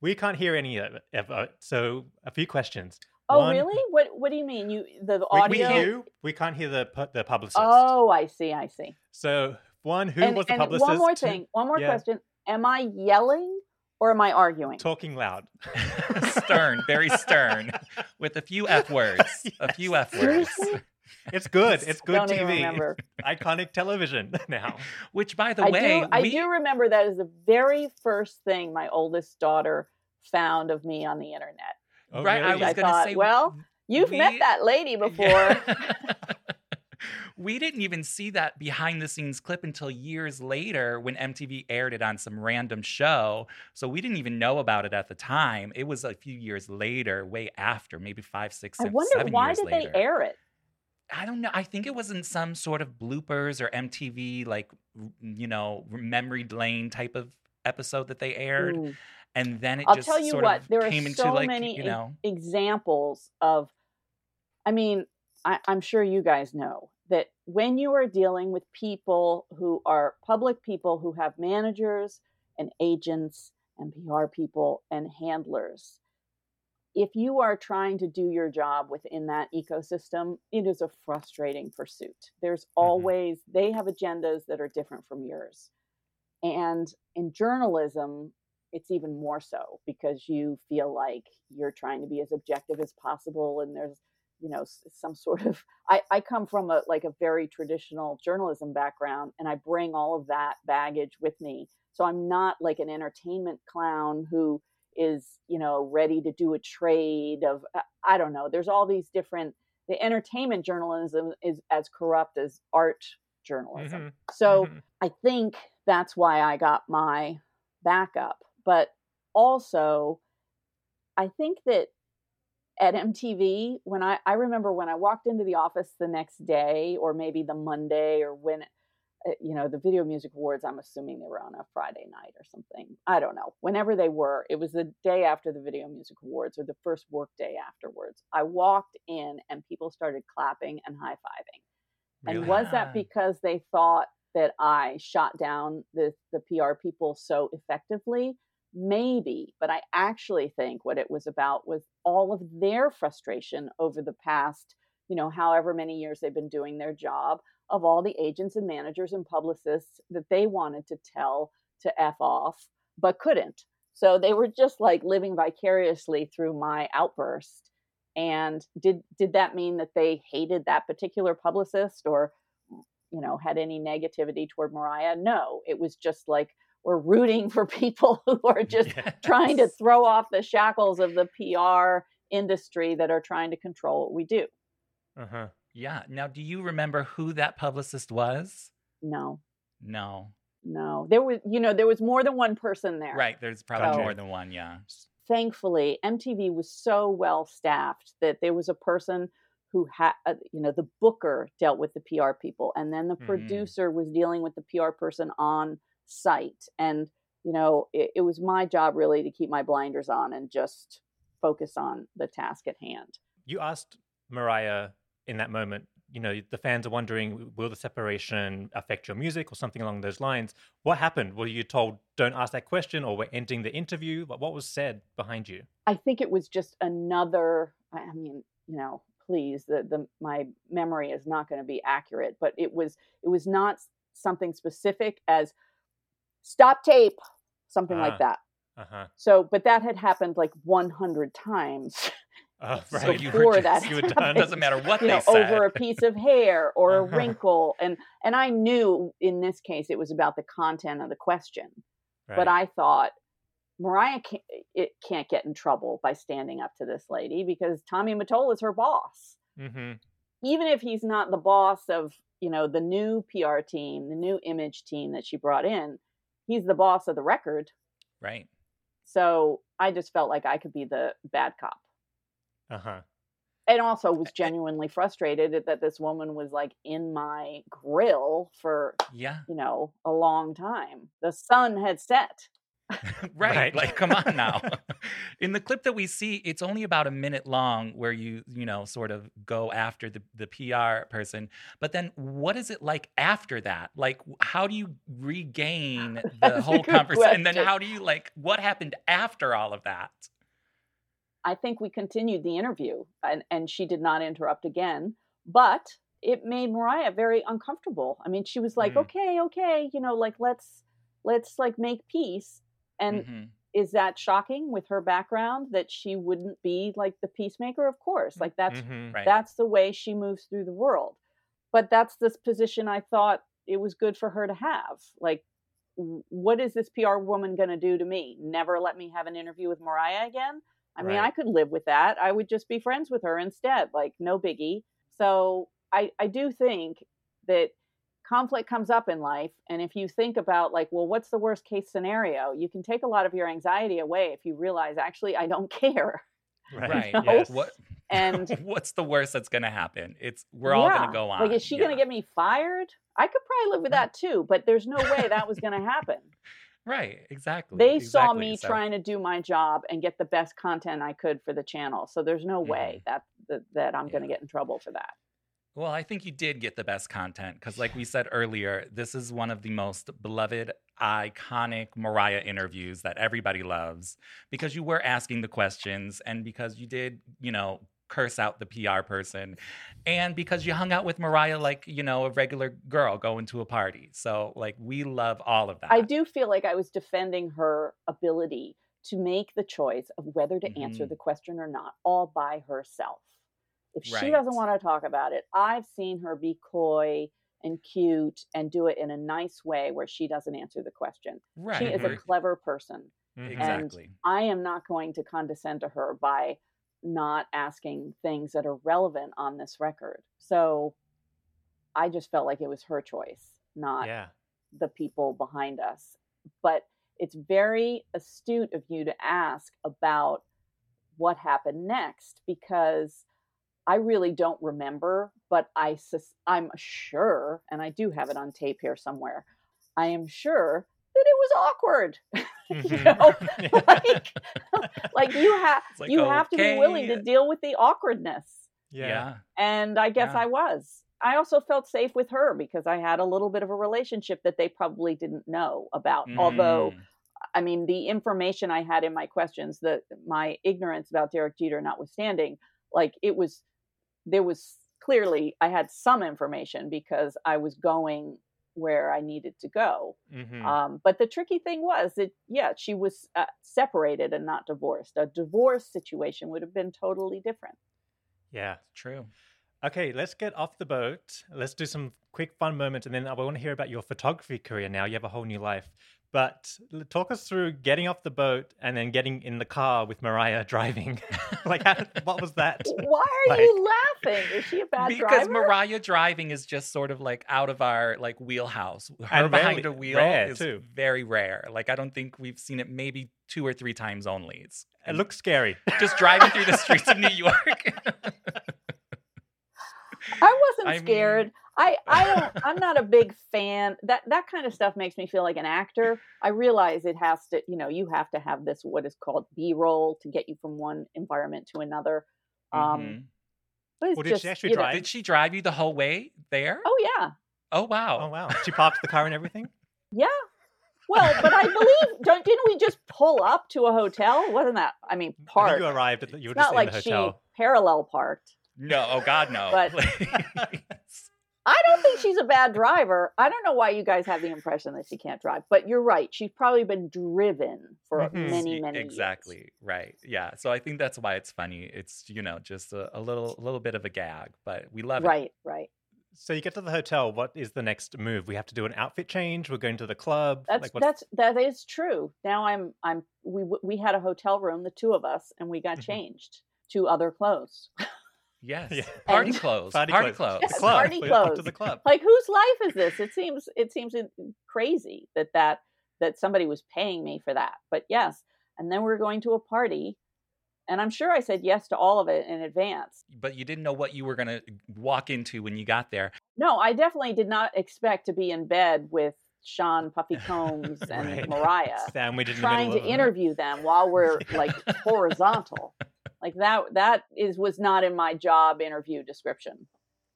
We can't hear any of it. it, uh, So, a few questions. Oh, One- really? What What do you mean? You the We, audio? we hear you. We can't hear the the publicist. Oh, I see. I see. So, one, who and was the and publicist? one more thing. One more yeah. question. Am I yelling or am I arguing? Talking loud. stern, very stern, with a few F words. A few F words. Seriously? It's good. It's good Don't TV. even remember. Iconic television now. Which, by the I way, do. I we, do remember that is the very first thing my oldest daughter found of me on the internet. Oh, right? I was gonna say, well, You've met that lady before. Yeah. We didn't even see that behind the scenes clip until years later when MTV aired it on some random show. So we didn't even know about it at the time. It was a few years later, way after, maybe five, six, I wonder seven why did later. they air it? I don't know. I think it was in some sort of bloopers or MTV, like, you know, memory lane type of episode that they aired. Ooh. And then it I'll just tell you sort what, of there are came into so like, many you know, examples of i mean I, i'm sure you guys know that when you are dealing with people who are public people who have managers and agents and pr people and handlers if you are trying to do your job within that ecosystem it is a frustrating pursuit. There's mm-hmm. always they have agendas that are different from yours. And in journalism it's even more so because you feel like you're trying to be as objective as possible and there's you know some sort of I, I come from a like a very traditional journalism background and i bring all of that baggage with me so i'm not like an entertainment clown who is you know ready to do a trade of uh, i don't know there's all these different the entertainment journalism is as corrupt as art journalism Mhm, so mhm. I think that's why I got my backup. But also, I think that at MTV, when I, I remember when I walked into the office the next day, or maybe the Monday, or when, uh, you know, the Video Music Awards, I'm assuming they were on a Friday night or something. I don't know. Whenever they were, it was the day after the Video Music Awards or the first work day afterwards. I walked in and people started clapping and high fiving. And was that because they thought that I shot down the, the PR people so effectively? Maybe, but I actually think what it was about was all of their frustration over the past, you know, however many years they've been doing their job of all the agents and managers and publicists that they wanted to tell to F off, but couldn't. So they were just like living vicariously through my outburst. And did did that mean that they hated that particular publicist or you know had any negativity toward Mariah? No, it was just like we're rooting for people who are just trying to throw off the shackles of the PR industry that are trying to control what we do. Uh-huh. Yeah. Now, do you remember who that publicist was? No, No. no. There was, you know, there was more than one person there. Right. There's probably Gotcha. more than one. Yeah. Thankfully, MTV was so well staffed that there was a person who had, uh, you know, the booker dealt with the PR people, and then the Mhm. producer was dealing with the PR person on site. And, you know, it, it was my job really to keep my blinders on and just focus on the task at hand. You asked Mariah in that moment, you know, the fans are wondering, will the separation affect your music or something along those lines? What happened? Were you told, don't ask that question, or we're ending the interview? But what was said behind you? I think it was just another. I I mean, you know, please, the the my memory is not going to be accurate, but it was it was not something specific as stop tape, something Ah. like that. Uh huh. So, but that had happened like 100 times. So right. you before were that you happened, done. doesn't matter what you they know, said. over a piece of hair or a Uh-huh. wrinkle, and and I knew in this case it was about the content of the question. But I thought Mariah can't, it can't get in trouble by standing up to this lady because Tommy Mottola is her boss. hmm Even if he's not the boss of you know the new PR team, the new image team that she brought in, he's the boss of the record. right. So I just felt like I could be the bad cop. Uh huh. And also was genuinely frustrated that this woman was like in my grill for, Yeah. you know, a long time. The sun had set. right. Right. Like, come on now. In the clip that we see, it's only about a minute long where you, you know, sort of go after the, the PR person. But then what is it like after that? Like, how do you regain the whole conversation? And then how do you, like, what happened after all of that? I think we continued the interview and, and she did not interrupt again. But it made Mariah very uncomfortable. I mean, she was like, Mm. okay, okay, you know, like let's let's like make peace. And Mhm. is that shocking with her background that she wouldn't be like the peacemaker? Of course. Like that's hmm Right. that's the way she moves through the world but that's this position i thought it was good for her to have like what is this pr woman going to do to me never let me have an interview with mariah again i mean Right. i could live with that i would just be friends with her instead like no biggie so i i do think that conflict comes up in life and if you think about like well what's the worst case scenario you can take a lot of your anxiety away if you realize actually i don't care Right. Right. know? Yes. What, and what's the worst that's going to happen? It's, we're all going to go on. Like, is she going to get me fired? I could probably live with that too, but there's no way that was going to happen. Right. Exactly. They saw me So- trying to do my job and get the best content I could for the channel. So there's no way mm-hmm. that that, that I'm going to get in trouble for that. Well, I think you did get the best content because, like we said earlier, this is one of the most beloved, iconic Mariah interviews that everybody loves because you were asking the questions and because you did, you know, curse out the PR person and because you hung out with Mariah like, you know, a regular girl going to a party. So, like, we love all of that. I do feel like I was defending her ability to make the choice of whether to answer Mhm. the question or not all by herself. If she doesn't want to talk about it, I've seen her be coy and cute and do it in a nice way where she doesn't answer the question. Right. She is a mm-hmm. clever person. Exactly. I am not going to condescend to her by not asking things that are relevant on this record. So I just felt like it was her choice, not Yeah. the people behind us. But it's very astute of you to ask about what happened next because I really don't remember, but I sus- I'm sure, and I do have it on tape here somewhere. I am sure that it was awkward. you Mhm. know, like, like you have like, you have to be willing to deal with the awkwardness Yeah. and i guess Yeah. i was i also felt safe with her because i had a little bit of a relationship that they probably didn't know about although Mhm. i mean the information i had in my questions that my ignorance about derek jeter notwithstanding like it was there was clearly i had some information because i was going where i needed to go Mhm. um, but the tricky thing was that, yeah, she was uh, separated and not divorced. A divorce situation would have been totally different. yeah. True. Okay, let's get off the boat. Let's do some quick fun moments, and then I want to hear about your photography career now. You have a whole new life. But talk us through getting off the boat and then getting in the car with Mariah driving. like, how, what was that? Why are you laughing? Is she a bad because driver? Mariah driving is just sort of like out of our like wheelhouse. Her And behind rarely- a wheel rare, is too. very rare. Like I don't think we've seen it maybe two or three times only. It's It looks scary. just driving through the streets of New York. I wasn't I mean- scared. I, I don't I'm not a big fan. That that kind of stuff makes me feel like an actor. I realize it has to, you know, you have to have this what is called B-roll to get you from one environment to another. Um Mhm. but it's Well, did just, she actually you know- drive? Did she drive you the whole way there? Oh yeah. Oh wow. Oh, wow. She popped the car and everything? Yeah. Well, but I believe don't didn't we just pull up to a hotel? Wasn't that I mean I park. think you arrived at the, you were It's just not in like the she parallel parked. No, oh God, no. But- I don't think she's a bad driver. I don't know why you guys have the impression that she can't drive, but you're right. She's probably been driven for Mhm. many, many years. exactly right. Yeah. So I think that's why it's funny. It's you know just a, a little a little bit of a gag, but we love it. Right, right. So you get to the hotel. What is the next move? We have to do an outfit change. We're going to the club. That's like, what's- that's that is true. Now I'm I'm we we had a hotel room, the two of us, and we got Mhm. changed to other clothes. Yes. Yeah. Party And- clothes. Party Party, clothes. clothes. Yes, club. party We're to clothes. the club. like whose life is this? It seems it seems crazy that that that somebody was paying me for that. But yes, and then we are going to a party, and I'm sure I said yes to all of it in advance. But you didn't know what you were gonna walk into when you got there. No, I definitely did not expect to be in bed with Sean Puffy Combs and Right. Mariah Sandwich in the trying to interview them while we're like horizontal. Like that that is was not in my job interview description.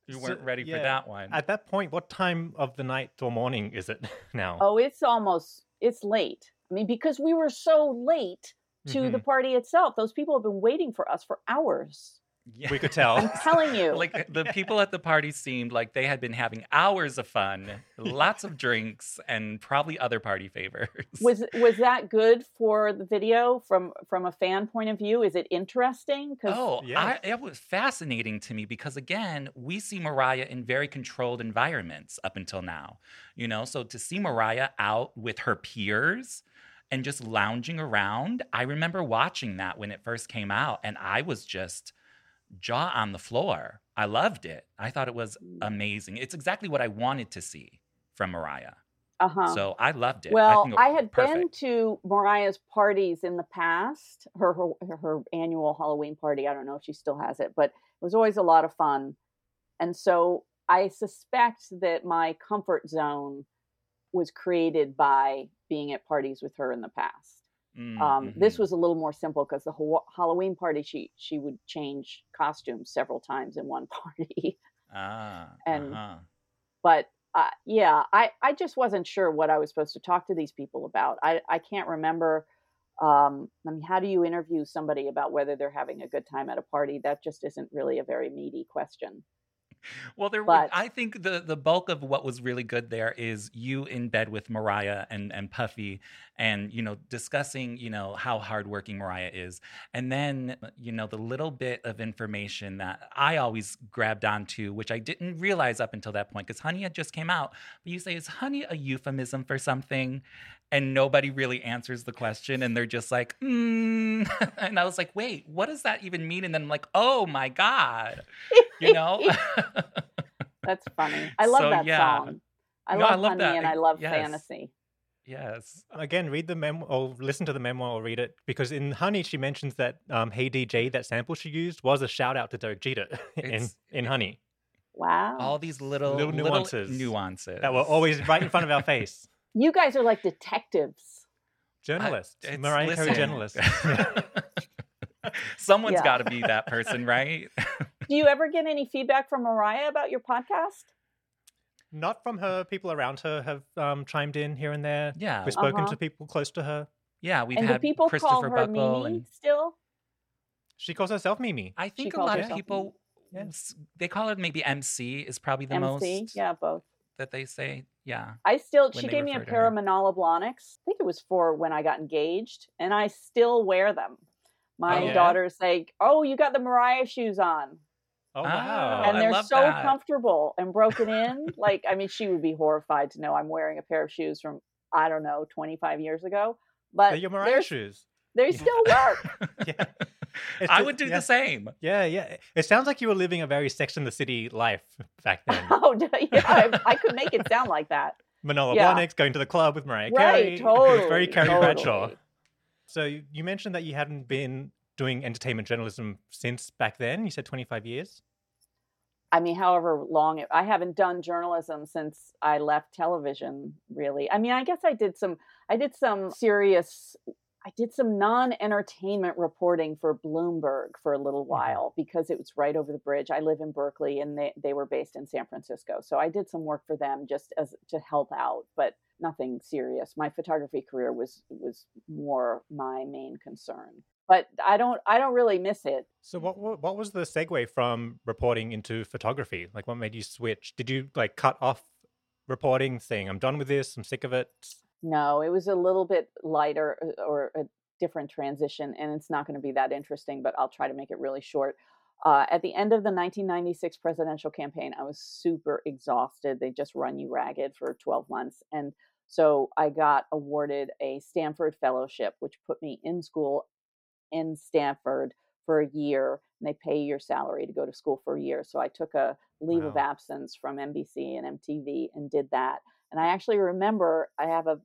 You weren't ready yeah. for that one. At that point, what time of the night or morning is it now? Oh, it's almost it's late. I mean, because we were so late to the Mhm. party itself. Those people have been waiting for us for hours. Yeah. We could tell. I'm telling you. like the people at the party seemed like they had been having hours of fun, lots of drinks, and probably other party favors. was was that good for the video from from a fan point of view? Is it interesting? Because Oh, Yeah. I, it was fascinating to me because again, we see Mariah in very controlled environments up until now. You know, so to see Mariah out with her peers and just lounging around, I remember watching that when it first came out, and I was just jaw on the floor. I loved it. I thought it was Mm. amazing. It's exactly what I wanted to see from Mariah. uh huh. So I loved it. Well, think it I, had been to Mariah's parties in the past, her, her her annual Halloween party. I don't know if she still has it, but it was always a lot of fun. And so I suspect that my comfort zone was created by being at parties with her in the past. Mm, Um, This mhm. was a little more simple because the Halloween party she she would change costumes several times in one party. ah, and- uh-huh. but uh, yeah, I, I just wasn't sure what I was supposed to talk to these people about. I, I can't remember. Um, I mean, how do you interview somebody about whether they're having a good time at a party? That just isn't really a very meaty question. Well, there. But- I think the the bulk of what was really good there is you in bed with Mariah and and Puffy, and you know discussing you know how hardworking Mariah is, and then you know the little bit of information that I always grabbed onto, which I didn't realize up until that point, because Honey had just came out. But you say, is Honey a euphemism for something? And nobody really answers the question, and they're just like, mm. and I was like, wait, what does that even mean? And then I'm like, oh my god, you know. That's funny. I love So, that yeah. song. I No, I love love Honey that. and I love Yes. Fantasy. Yes. Again, read the memoir or listen to the memoir or read it because in Honey she mentions that um, Hey DJ, that sample she used, was a shout out to Derek Jeter in, in Honey Wow. All these little, Little little nuances. nuances that were always right in front of our face. you guys are like detectives. Journalists, it's- Mariah Carey listen. journalists. Someone's Yeah. got to be that person, right? Do you ever get any feedback from Mariah about your podcast? Not from her. People around her have um, chimed in here and there. yeah. We've spoken Uh-huh. to people close to her. Yeah. We've and had people Christopher call her Buckle Mimi and still? She calls herself Mimi. I think a lot of people Yeah. they call it maybe MC is probably the most. MC? most Yeah, both. that they say. Yeah. I still she gave me a pair of Manolo I think it was for when I got engaged, and I still wear them. My Oh, yeah? daughters say, "Oh, you got the Mariah shoes on." Oh wow! and they're love so that. comfortable and broken in. like, I mean, she would be horrified to know I'm wearing a pair of shoes from I don't know 25 years ago, but They're your Mariah they're- shoes. they Yeah. still work. Yeah. It's I would do yeah. the same. Yeah, yeah. It sounds like you were living a very Sex in the City life back then. oh, yeah, I, I could make it sound like that. Manolo Yeah. Blahnik going to the club with Mariah right, Carey. totally. Very Carrie totally. Bradshaw. So you you mentioned that you hadn't been doing entertainment journalism since back then. You said 25 years. I mean, however long it, I haven't done journalism since I left television. Really, I mean, I guess I did some. I did some serious. I did some non-entertainment reporting for Bloomberg for a little mm-hmm. while because it was right over the bridge. I live in Berkeley, and they they were based in San Francisco, so I did some work for them just as to help out, but nothing serious. My photography career was was more my main concern, but I don't I don't really miss it. So what what was the segue from reporting into photography? Like what made you switch? Did you like cut off reporting, saying I'm done with this, I'm sick of it? No, it was a little bit lighter uh, or a different transition, and it's not going to be that interesting, but I'll try to make it really short. Uh, at the end of the 1996 presidential campaign, I was super exhausted. They just run you ragged for 12 months. And so I got awarded a Stanford Fellowship, which put me in school in Stanford for a year. And they pay your salary to go to school for a year. So I took a leave of absence from NBC and MTV and did that. And I actually remember I have a,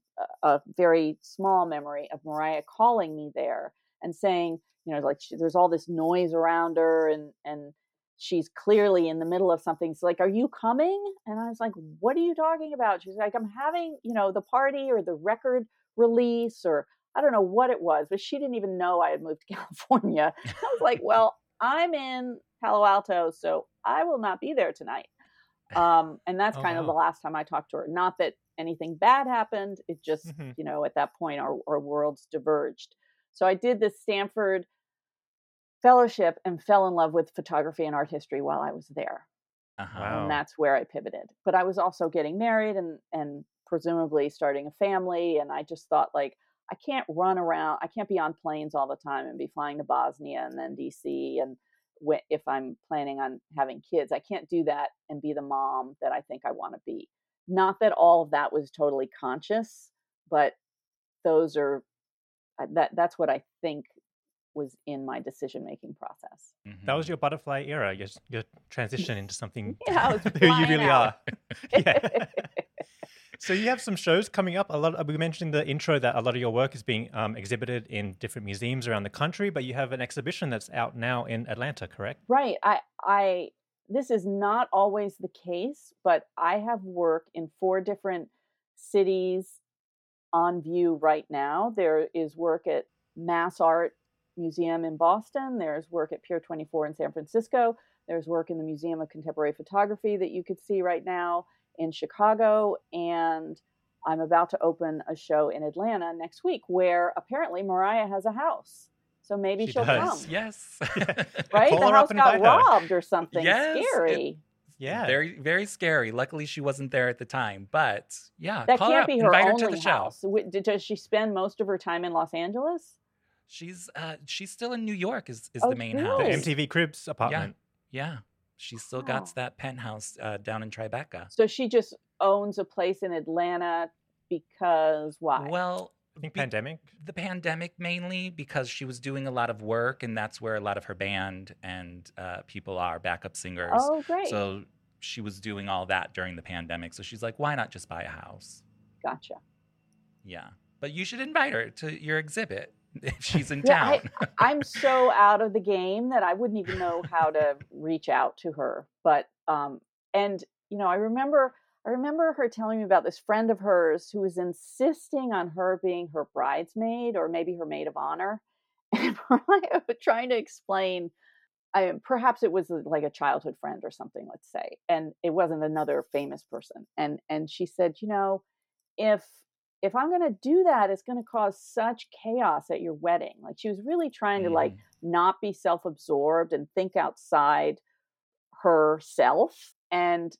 a a very small memory of Mariah calling me there and saying, you know, like she, there's all this noise around her and and she's clearly in the middle of something. She's like, "Are you coming?" And I was like, "What are you talking about?" She's like, "I'm having, you know, the party or the record release or I don't know what it was, but she didn't even know I had moved to California." I was like, "Well, I'm in Palo Alto, so I will not be there tonight." Um, and that's Oh, kind of the last time I talked to her. Not that anything bad happened. It just, Mhm. you know, at that point our, our worlds diverged. So I did this Stanford fellowship and fell in love with photography and art history while I was there. Uh-huh. And that's where I pivoted. But I was also getting married and and presumably starting a family. And I just thought like I can't run around. I can't be on planes all the time and be flying to Bosnia and then DC and if I'm planning on having kids, I can't do that and be the mom that I think I want to be. Not that all of that was totally conscious, but those are uh, that that's what I think was in my decision making process. That Mhm. was your butterfly era, your, your transition into something Yeah, who you really out. are. yeah. So you have some shows coming up. A lot. We mentioned in the intro that a lot of your work is being um, exhibited in different museums around the country, but you have an exhibition that's out now in Atlanta, correct? Right. I I this is not always the case, but I have work in four different cities on view right now. There is work at Mass Art Museum in Boston, there's work at Pier 24 in San Francisco, there's work in the Museum of Contemporary Photography that you could see right now in Chicago and I'm about to open a show in Atlanta next week where apparently Mariah has a house. So maybe She will does. come Yes. right? Call the her up house and got invite her. robbed or something Yes, it- scary. Yeah. Very, very scary. Luckily, she wasn't there at the time. But yeah, that call can't up, be her invite her only to the show. house. Wi- d- Does she spend most of her time in Los Angeles? She's uh, she's still in New York. Is is Oh, the main the really? house? MTV Cribs apartment. Yeah, she's still Wow. got that penthouse uh, down in Tribeca. So she just owns a place in Atlanta because why? Well, I think be- pandemic. the pandemic mainly because she was doing a lot of work, and that's where a lot of her band and uh, people are backup singers. oh, great. So she was doing all that during the pandemic. So she's like, why not just buy a house? gotcha. Yeah. But you should invite her to your exhibit if she's in Yeah, town. I'm so out of the game that I wouldn't even know how to reach out to her. But um and you know, I remember I remember her telling me about this friend of hers who was insisting on her being her bridesmaid or maybe her maid of honor. And trying to explain I perhaps it was like a childhood friend or something, let's say, and it wasn't another famous person. And and she said, you know, if if I'm going to do that, it's going to cause such chaos at your wedding. Like she was really trying to like Mhm. not be self-absorbed and think outside herself and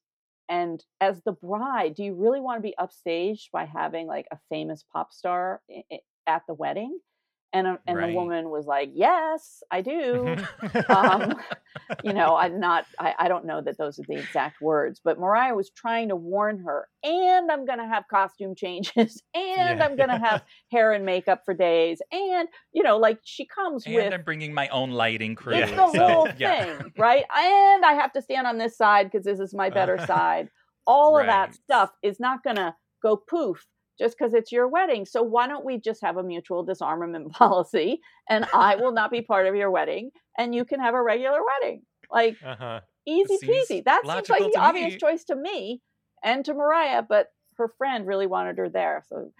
and as the bride do you really want to be upstaged by having like a famous pop star i- i- at the wedding And, a, and Right. the woman was like, yes, I do. um, you know, I'm not, I, I don't know that those are the exact words, but Mariah was trying to warn her, and I'm going to have costume changes, and Yeah. I'm going to have hair and makeup for days. And, you know, like she comes And with I'm bringing my own lighting crew. it's the so, whole yeah. thing, right? And I have to stand on this side because this is my better Uh. side. All of that stuff is not going to go poof just because it's your wedding. So why don't we just have a mutual disarmament policy and I will not be part of your wedding and you can have a regular wedding? Like uh-huh. easy peasy. That seems like the obvious me. choice to me and to Mariah, but her friend really wanted her there. So,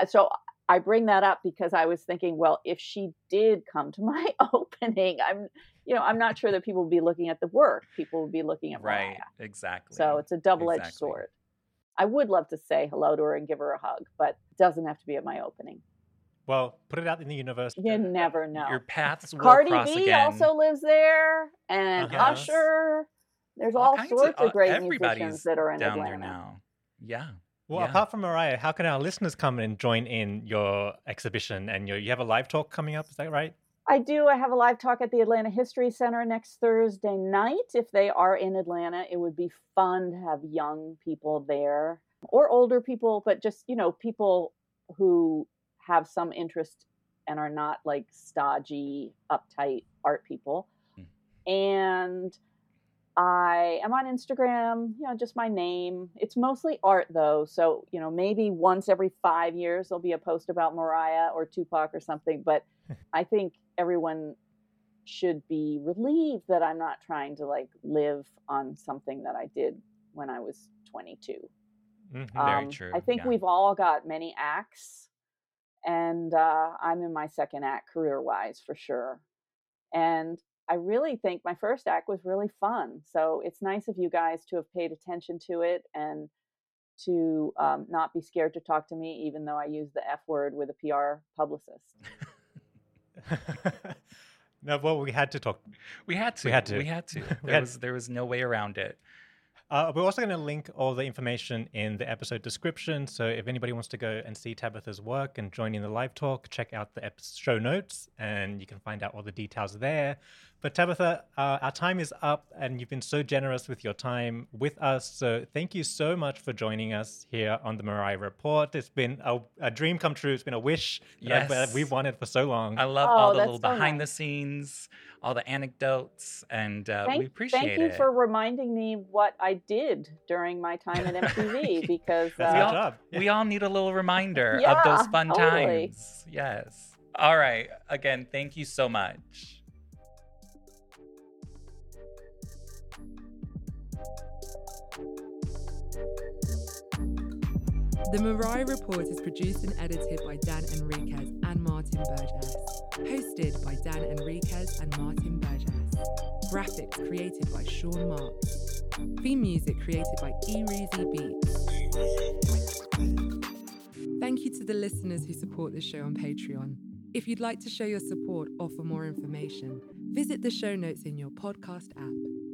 uh, so I bring that up because I was thinking, well, if she did come to my opening, I'm, you know, I'm not sure that people would be looking at the work. People would be looking at Mariah. Right. Exactly. So it's a double-edged Exactly. sword. I would love to say hello to her and give her a hug, but it doesn't have to be at my opening. Well, put it out in the universe. You never know. Your paths will Cardi cross B again. also lives there, and Uh-huh. Usher. There's All all, kinds of- sorts of, uh, great everybody's musicians that are in down Atlanta. there now. Yeah. Well, Yeah. apart from Mariah, how can our listeners come and join in your exhibition? And your, you have a live talk coming up, is that right? I do. I have a live talk at the Atlanta History Center next Thursday night. If they are in Atlanta, it would be fun to have young people there or older people, but just, you know, people who have some interest and are not like stodgy, uptight art people. Mm. And I am on Instagram, you know, just my name. It's mostly art though. So, you know, maybe once every five years there'll be a post about Mariah or Tupac or something. But I think everyone should be relieved that I'm not trying to like live on something that I did when I was 22. Mhm. Very Um, true, I think yeah. we've all got many acts, and uh, I'm in my second act career wise for sure. And I really think my first act was really fun. So it's nice of you guys to have paid attention to it and to um, not be scared to talk to me, even though I use the F word with a PR publicist. no, well, we had to talk. We had to. We had to. We had to. We There had- was there was no way around it. Uh, we're also going to link all the information in the episode description. So if anybody wants to go and see Tabitha's work and join in the live talk, check out the show notes and you can find out all the details there. But Tabitha, uh, our time is up and you've been so generous with your time with us. So thank you so much for joining us here on the Mariah Report. It's been a, a dream come true. It's been a wish that that Yes. we've wanted for so long. I love Oh, all the little so behind nice. the scenes, all the anecdotes, and uh, Thank, we appreciate it. thank you it. for reminding me what I did during my time at MTV because That's We all- job. We all need a little reminder of those fun totally. times. Yes. All right. Again, thank you so much. The Mariah Report is produced and edited by Dan Enriquez and Martin Burgess. Hosted by Dan Enriquez and Martin Burgess. Graphics created by Sean Marks. Theme music created by E-Reezy Beats. Thank you to the listeners who support this show on Patreon. If you'd like to show your support or for more information, visit the show notes in your podcast app.